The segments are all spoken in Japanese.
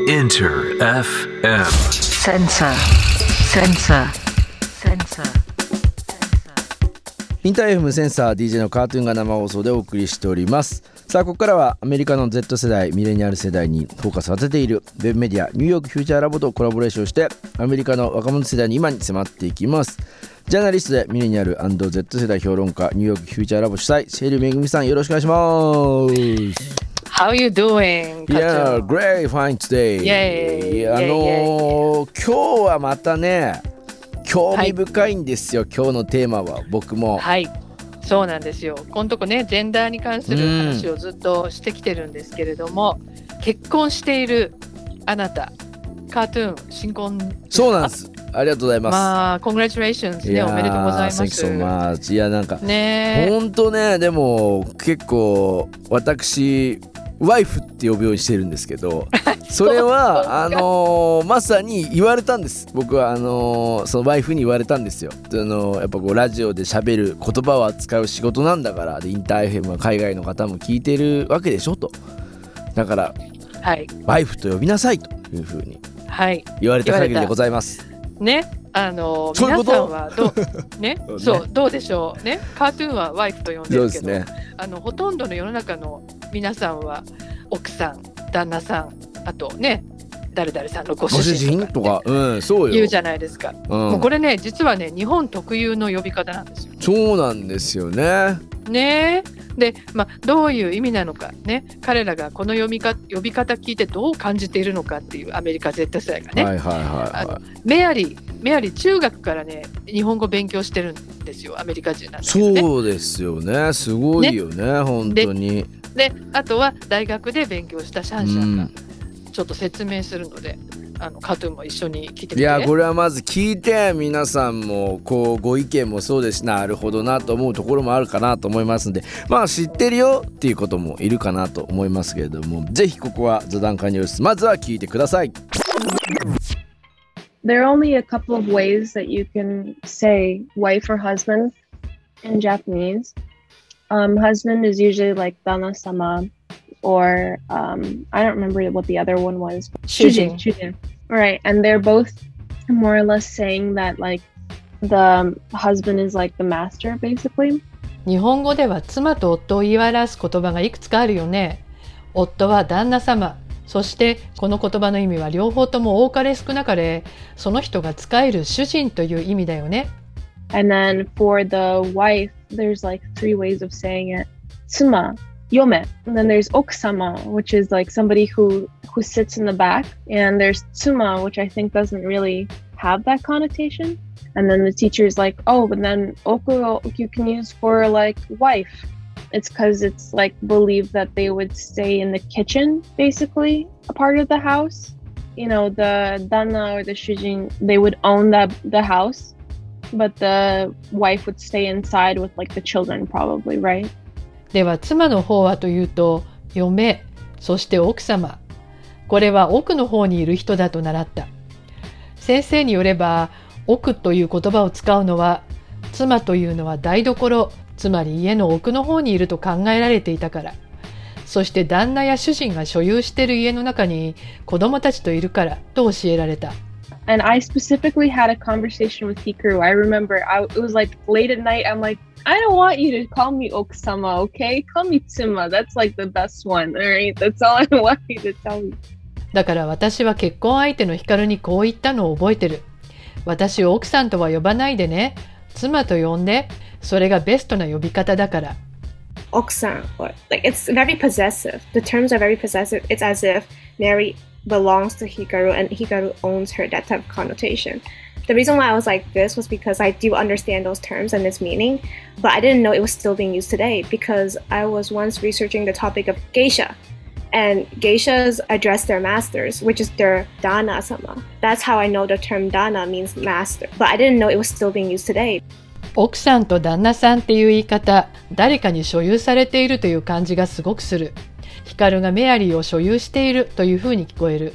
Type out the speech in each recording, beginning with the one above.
Enter FM. Sensor. Sensor. Sensor. インター FM センサー DJ のカートゥーンが生放送でお送りしておりますさあここからはアメリカの Z 世代ミレニアル世代にフォーカスを当てているウェブメディアニューヨークフューチャーラボとコラボレーションしてアメリカの若者世代に今に迫っていきますジャーナリストでミレニアル &Z 世代評論家ニューヨークフューチャーラボ主催シェリーめぐみさんよろしくお願いします How you doing? Yeah, great, fine today. Yay. あのー今日はまたね、興味深いんですよ、今日のテーマは、僕も。はい。そうなんですよ。このとこね、ジェンダーに関する話をずっとしてきてるんですけれども、結婚しているあなた、カートゥーン、新婚そうなんです。ありがとうございます。まあ、コングラチュレーションズね、おめでとうございます。いや、なんか、ねえほんとね、でも、結構、私、ワイフって呼ぶようにしてるんですけど それはあのーまさに言われたんです。僕はあのーそのワイフに言われたんですよ。あのーやっぱこうラジオで喋る言葉を扱う仕事なんだからでインター FM は海外の方も聞いてるわけでしょと。だからはい。ワイフと呼びなさいというふうにはい。言われた限りでございます。ね？あのそういうこと？皆さんはどう？ね？そうね。どうでしょう？ね？カートゥーンはワイフと呼んでるけど、ですね。あのほとんどの世の中の皆さんは奥さん旦那さんあとね誰々さんのごご主主人とか,、人とかうんそうよ。言うじゃないですか、うん。もうこれね実はね日本特有の呼び方なんですよ。そうなんですよね。ね。で、まあ、どういう意味なのかね彼らがこの読みか呼び方聞いてどう感じているのかっていうアメリカ Z 世代がね、はいはいはいはい。メアリーメアリー中学からね日本語勉強してるんですよアメリカ人なんだけどね。そうですよね。すごいよね本当にであとは大学で勉強したシャンシャンがうん。ちょっと説明するので、あのカートゥーンも一緒に聞いてみて、いやこれはまず聞いて皆さんもこうご意見もそうです。しなるほどなと思うところもあるかなと思いますんで。まあ知ってるよっていうこともいるかなと思いますけれども。ぜひここは座談会によります。まずは聞いてください。There are only a couple of ways that you can say wife or husband in Japanese. Um, husband is usually like dana sama, or um, I don't remember what the other one was. Shujin. Shujin. Right, and they're both more or less saying that like the husband is like the master, basically. 日本語では妻と夫を言い表す言葉がいくつかあるよね。夫は旦那様。そしてこの言葉の意味は両方とも多かれ少なかれその人が使える主人という意味だよね。And then for the wife, there's like three ways of saying it. Tsuma, yome. And then there's okusama, which is like somebody who who sits in the back. And there's tsuma, which I think doesn't really have that connotation. And then the teacher is like, oh, but then oku you can use for like wife. It's because it's like believed that they would stay in the kitchen, basically, a part of the house. You know, the dana or the shujin, they would own the the house but the wife would stay inside with like the children probably right? では妻の方はというと嫁そして奥様。これは奥の方にいる人だと習った。先生によれば奥という言葉を使うのは妻というのは台所つまり家の奥の方にいると考えられていたから。そして旦那や主人が所有している家の中に子供たちといるからと教えられた。and i specifically had a conversation with hikaru i remember I, it was like late at night i'm like i don't want you to call me okusama okay call me tsuma that's like the best one all right that's all i want you to tell me だから私は結婚相手のヒカルにこう言ったのを覚えてる。私を奥さんとは呼ばないでね。妻と呼んで。それがベストな呼び方だから。 Oksan, or like it's very possessive. The terms are very possessive. It's as if Mary belongs to Hikaru and Hikaru owns her, that type of connotation. The reason why I was like this was because I do understand those terms and its meaning, but I didn't know it was still being used today because I was once researching the topic of geisha. And geishas address their masters, which is their dana sama. That's how I know the term dana means master, but I didn't know it was still being used today. 奥さんと旦那さんっていう言い方、誰かに所有されているという感じがすごくする。 ヒカルがメアリーを所有しているというふうに聞こえる。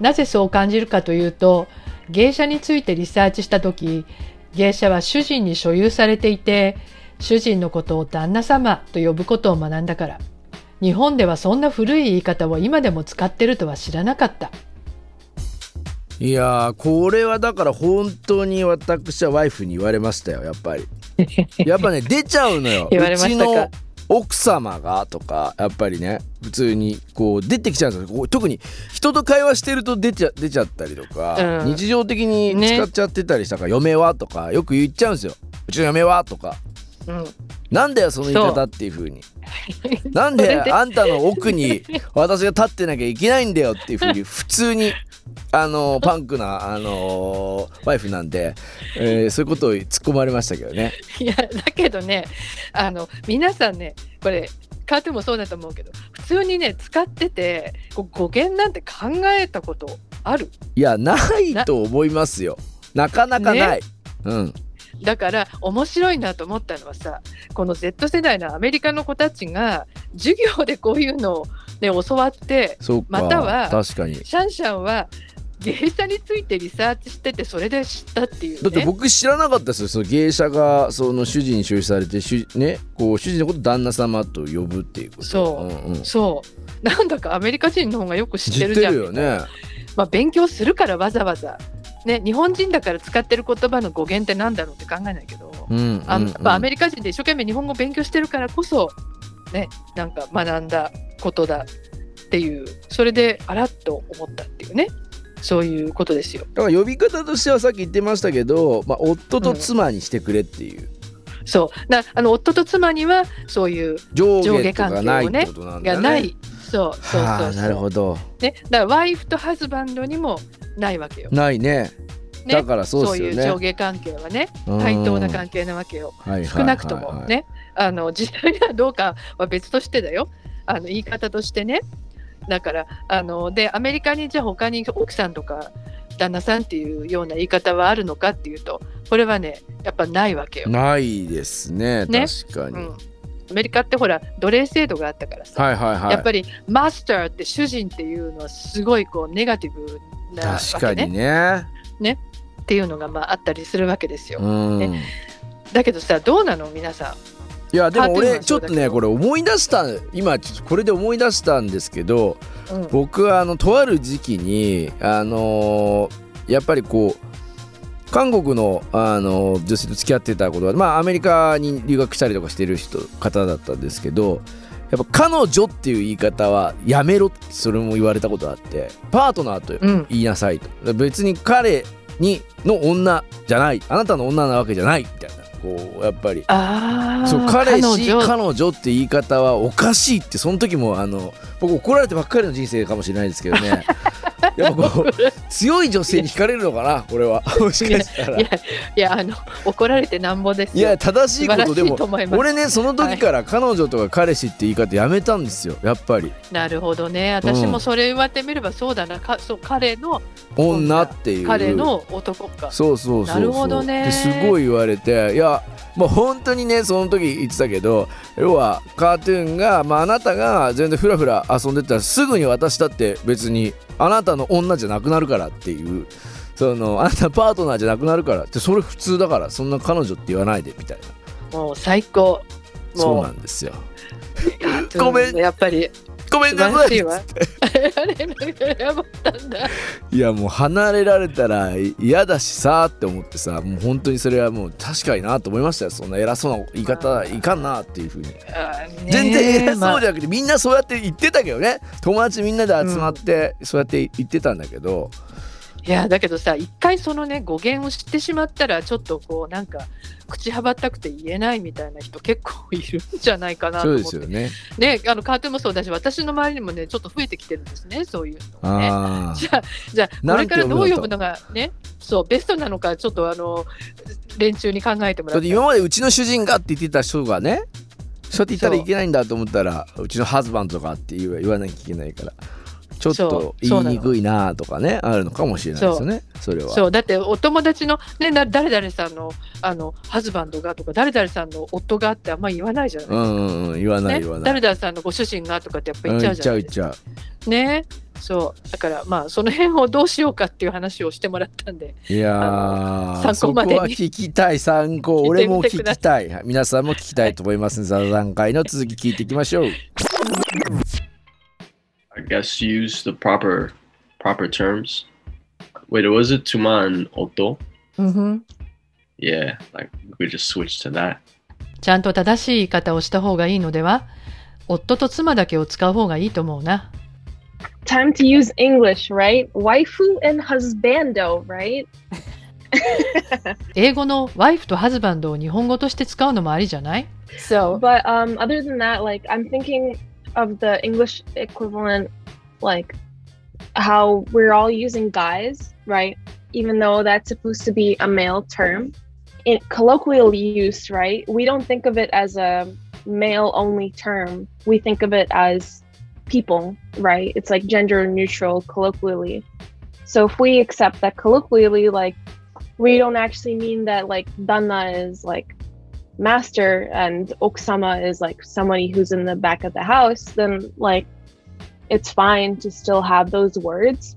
なぜそう感じるかというと、芸者についてリサーチしたとき、芸者は主人に所有されていて、主人のことを旦那様と呼ぶことを学んだから。日本ではそんな古い言い方を今でも使ってるとは知らなかったいやーこれはだから本当に私はワイフに言われましたよやっぱり やっぱね出ちゃうのよ言われましたかうちの奥様がとかやっぱりね普通にこう出てきちゃうんですよ。特に人と会話してると出ちゃ出ちゃったりとか、うん。日常的に使っちゃってたりしたから、嫁はとかよく言っちゃうんですよ。うちの嫁はとか。うんなんだよその言い方っていう風になんであんたの奥に私が立ってなきゃいけないんだよっていう風に 普通にあのパンクなあのワイフなんで、えーそういうことを突っ込まれましたけどね。いやだけどねあの皆さんねこれカートゥーンもそうだと思うけど普通にね使ってて語源なんて考えたことある？いやないと思いますよ。なかなかない。うん。だから面白いなと思ったのはさこの Z 世代のアメリカの子たちが授業でこういうのを、ね、教わって。または確かに。シャンシャンは芸者についてリサーチしててそれで知ったっていうね。だって僕知らなかったですよ。その芸者がその主人に出資されて主,、ね、こう主人のこと旦那様と呼ぶっていうこと。そう。うんうん、そう。なんだかアメリカ人の方がよく知ってるじゃん。るよね。まあ、勉強するからわざわざ、ね、日本人だから使ってる言葉の語源ってなんだろうって考えないけど、うんうんうん。あのまあ、アメリカ人で一生懸命日本語勉強してるからこそ、ね、なんか学んだことだっていうそれであらっと思ったっていうねそういうことですよ。だから呼び方としてはさっき言ってましたけど、まあ、夫と妻にしてくれっていう、そう。だあの夫と妻にはそういう上上下関係をねないってことなんだね。がない、そうそうはあそう。そうなるほど。ね、だからワイフとハズバンドにもないわけよ。ないね。ね、だからそうですよね。いう上下関係はねうん。対等な関係なわけよ。はいはいはいはい。少なくともね、あの 実際にはどうかは別としてだよ。あの言い方としてね。だからあのでアメリカにじゃあ他に奥さんとか旦那さんっていうような言い方はあるのかっていうとこれはねやっぱないわけよ。ないですね。ね。確かに、うん、アメリカってほら奴隷制度があったからさ、はいはいはい。やっぱりマスターって主人っていうのはすごいこうネガティブなわ確かけにね。ね。っていうのがまああったりするわけですよ。だけどさどうなの？皆さん。いやでも俺ちょっとねこれ思い出した今ちょっとこれで思い出したんですけどうん。僕はあのとある時期にあのーやっぱりこう韓国の、あの女性と付き合ってたことはまあアメリカに留学したりとかしてる人方だったんですけどやっぱ彼女っていう言い方はやめろってそれも言われたことがあってパートナーとうん。言いなさいと。別に彼にの女じゃないあなたの女なわけじゃないみたいな。こうやっぱり。そう彼氏彼女。彼女って言い方はおかしいってその時もあの僕怒られてばっかりの人生かもしれないですけどね やっぱこう強い女性に惹かれるのかなこれは。もしかしたら。いやいやあの怒られてなんぼですよ。いや正しいことでも俺ねその時から彼女とか彼氏って言い方やめたんですよやっぱり。なるほどね。私もそれ言われてみればそうだな。かそう彼の女っていう。彼の男か。そうそうそうなるほどね。ですごい言われて。いやもう本当にねその時言ってたけど要はカートゥーンが、まあ、あなたが全然フラフラ遊んでたらすぐに私だって別にあなたの女じゃなくなるからっていうそのあなたパートナーじゃなくなるからってそれ普通だからそんな彼女って言わないでみたいな。もう最高。そうもなんですよ。うごめん。やっぱり。ごめん素なさい。いわあれなんかやばったんだいやもう離れられたら嫌だしさって思ってさもう本当にそれはもう確かになと思いましたよそんな偉そうな言い方いかんなっていうふうに全然偉そうじゃなくてみんなそうやって言ってたけどね友達みんなで集まってそうやって言ってたんだけど、いやだけどさ一回そのね語源を知ってしまったらちょっとこうなんか口はばったくて言えないみたいな人結構いるんじゃないかなとそう思って。ですよね。ねあのカートゥーンもそうだし私の周りにもねちょっと増えてきてるんですねそういうのがね。じゃあじゃあこれからどう呼ぶのがねそうベストなのかちょっとあの連中に考えてもらって。今までうちの主人がって言ってた人がねそうやって言ったらいけないんだと思ったらうちのハズバンドとかって言わ言わなきゃいけないからちょっと言いにくいなとかねあるのかもしれないですよね。それは。そう。だってお友達の、ね、な誰々さんのあのハズバンドがとか誰々さんの夫がってあんまり言わないじゃない、うんうんうん。言わないね？言わない、誰々さんのご主人がとかってやっぱうん言っちゃうじゃないちゃう言っちゃう。ね？そう。だからまあその辺をどうしようかっていう話をしてもらったんで。いやあのー参考までにそこは聞きたい。参考俺も聞きたい。皆さんも聞きたいと思いますので、座談会の続き聞いていきましょう I guess use the proper proper terms. Wait, was it tuma and oto? うんふん Yeah, like we just switched to that. ちゃんと正しい言い方をした方がいいのでは夫と妻だけを使う方がいいと思うな。Time to use English, right? Waifu and husbando, right? 英語のワイフとハズバンドを日本語として使うのもありじゃない ?So, But um, other than that, like I'm thinking of the English equivalent, like how we're all using guys, right? Even though that's supposed to be a male term, in colloquial use, right? We don't think of it as a male only term. We think of it as people, right? It's like gender neutral colloquially. So if we accept that colloquially, like we don't actually mean that like dana is like master and okusama is like somebody who's in the back of the house, then like it's fine to still have those words,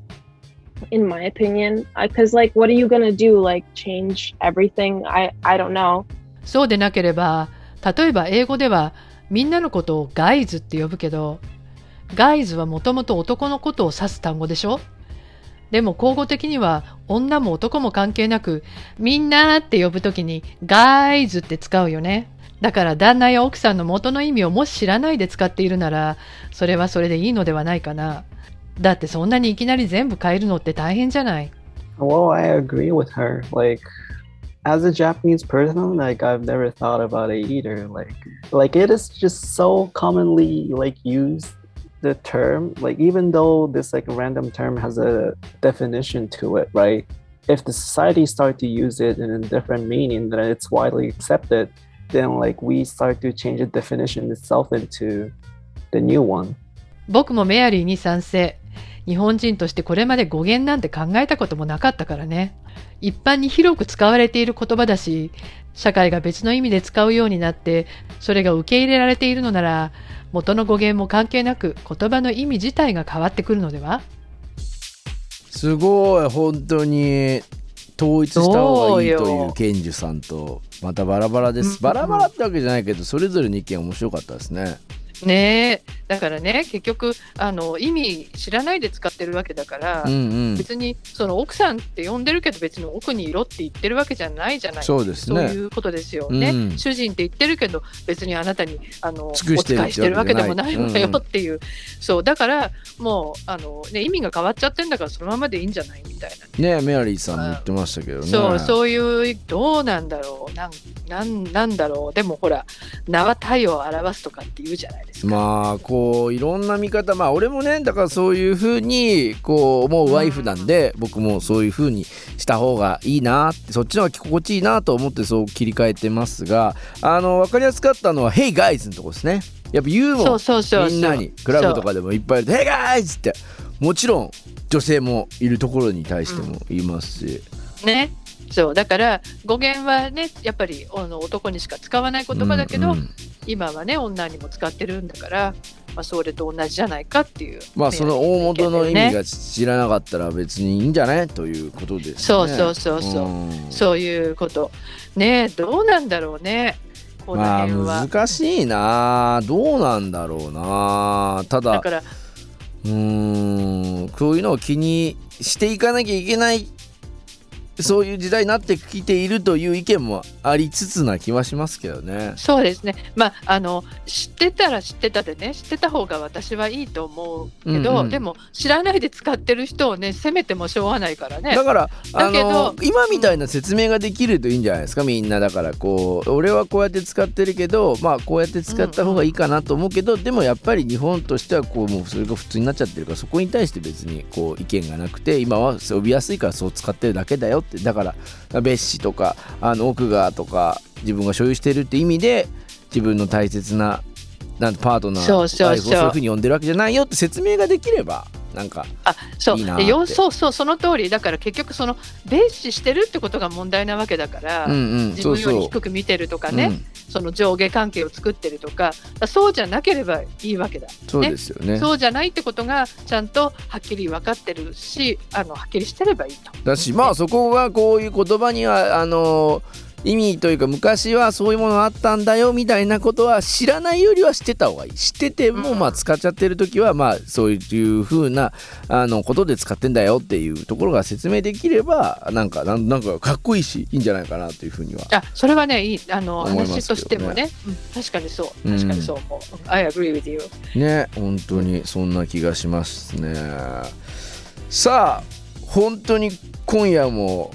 in my opinion. Because like, what are you gonna do? Like change everything? I I don't know. そうでなければ、例えば英語ではみんなのことをガイズって呼ぶけど、ガイズはもともと男のことを指す単語でしょ でも、交互的には、女も男も関係なく、みんなって呼ぶときに、ガーイズって使うよね。だから、旦那や奥さんの元の意味をもし知らないで使っているなら、それはそれでいいのではないかな。だって、そんなにいきなり全部変えるのって大変じゃない？Well, I agree with her. Like, as a Japanese person, I've never thought about it either. Like, it is just so commonly, used. The term. Like, even though this like random term has a definition to it, right? If the society start to use it in a different meaning that it's widely accepted, then like we start to change the definition itself into the new one. 僕もメアリーに賛成。日本人としてこれまで語源なんて考えたこともなかったからね。一般に広く使われている言葉だし、社会が別の意味で使うようになって、それが受け入れられているのなら、元の語源も関係なく言葉の意味自体が変わってくるのでは？すごい本当に統一した方がいいというそうよ。ケンジュさんとまたバラバラです、うん。バラバラってわけじゃないけどそれぞれの意見面白かったですねね。え。だからね、結局、あの、意味知らないで使ってるわけだから、うんうん。別にその奥さんって呼んでるけど別に奥にいろって言ってるわけじゃないじゃない。そうですそうねいうことですよね、うん。主人って言ってるけど別にあなたにあのお尽くしてる使いしてるわけでもないわよっていっていう、そうだからもうあの、ね、意味が変わっちゃってんだからそのままでいいんじゃないみたいな、ねメアリーさんも言ってましたけどね。そうそういうどうなんだろう。なんなんなんだろう。でもほら名は体を表すとかって言うじゃないですか。まあこういろんな見方。まあ俺もねだからそういうふうにこう思うワイフなんで、僕もそういうふうにした方がいいなってそっちの方が心地いいなと思ってそう切り替えてますがあの分かりやすかったのは「Hey guys」のとこですね。やっぱ言うもんそうそうそうそう。みんなに。クラブとかでもいっぱいいる。と「Hey guys!」って。もちろん女性もいるところに対しても言いますし、ね。そう。だから語源はねやっぱりあの男にしか使わない言葉だけど、うんうん。今はね女にも使ってるんだから、まあ、それと同じじゃないかっていう。まあその大元の意味ねが知らなかったら別にいいんじゃない？ということで。すね。そうそうそうそう。ん。そういうこと。ねえどうなんだろうね。このまあ辺は、難しいな。どうなんだろうな。ただだからうーんそういうのを気にしていかなきゃいけないそういう時代になってきているという意見もありつつな気はしますけどね。そうですね。まああの知ってたら知ってたでね知ってた方が私はいいと思うけど、うんうん。でも知らないで使ってる人をね責めてもしょうがないからね。だからあだけどの今みたいな説明ができるといいんじゃないですかみんなだからこう俺はこうやって使ってるけどまあこうやって使った方がいいかなと思うけど、でもやっぱり日本としてはこうもうそれが普通になっちゃってるからそこに対して別にこう意見がなくて今は呼びやすいからそう使ってるだけだよってだから別紙とかあの奥がとか自分が所有してるって意味で自分の大切ななんてパートナーそうそうそう。ワイフをそういうふうに呼んでるわけじゃないよって説明ができればなんかあそう。いいなそうそうその通り。だから結局その蔑視してるってことが問題なわけだから、うんうん。自分よそう。そうり低く見てるとかね、うんその上下関係を作ってるとかそうじゃなければいいわけだ、そうですよね。そうじゃないってことがちゃんとはっきり分かってるしあのはっきりしてればいいと。だしまあそこがこういう言葉にはあの意味というか昔はそういうものあったんだよみたいなことは知らないよりは知ってた方がいい。知っててもまあ使っちゃってる時はまあそういう風なあのことで使ってんだよっていうところが説明できればなんかなんなんかかっこいいしいいんじゃないかなというふうには。あそれはねいいあの話としてもね、うん確かにそううん。確かにそう。思う、I agree with you ね本当にそんな気がしますね。さあ本当に今夜も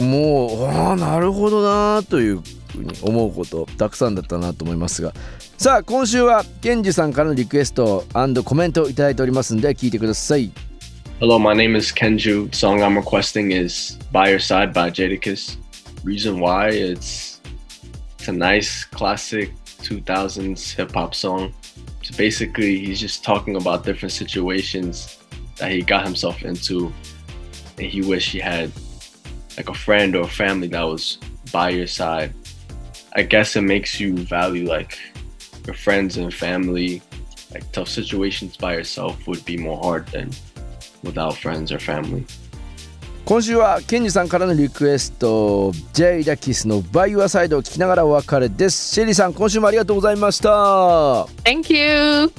もうああなるほどなというふうに思うことたくさんだったなと思いますがさあ今週はケンジさんからのリクエストコメントをいただいておりますんで聞いてください Hello, my name is Kenju. Song I'm requesting is By Your Side by Jadakiss. Reason why it's it's a nice classic 2000s hip hop song. So basically, he's just talking about different situations that he got himself into, and he wish he had like a friend or a family that was by your side. I guess it makes you value like your friends and family. Like tough situations by yourself would be more hard than without friends or family. 今週はケンジさんからのリクエスト J ダキスの「バイ・ユア・サイド」を聞きながらお別れですシェリーさん今週もありがとうございました Thank you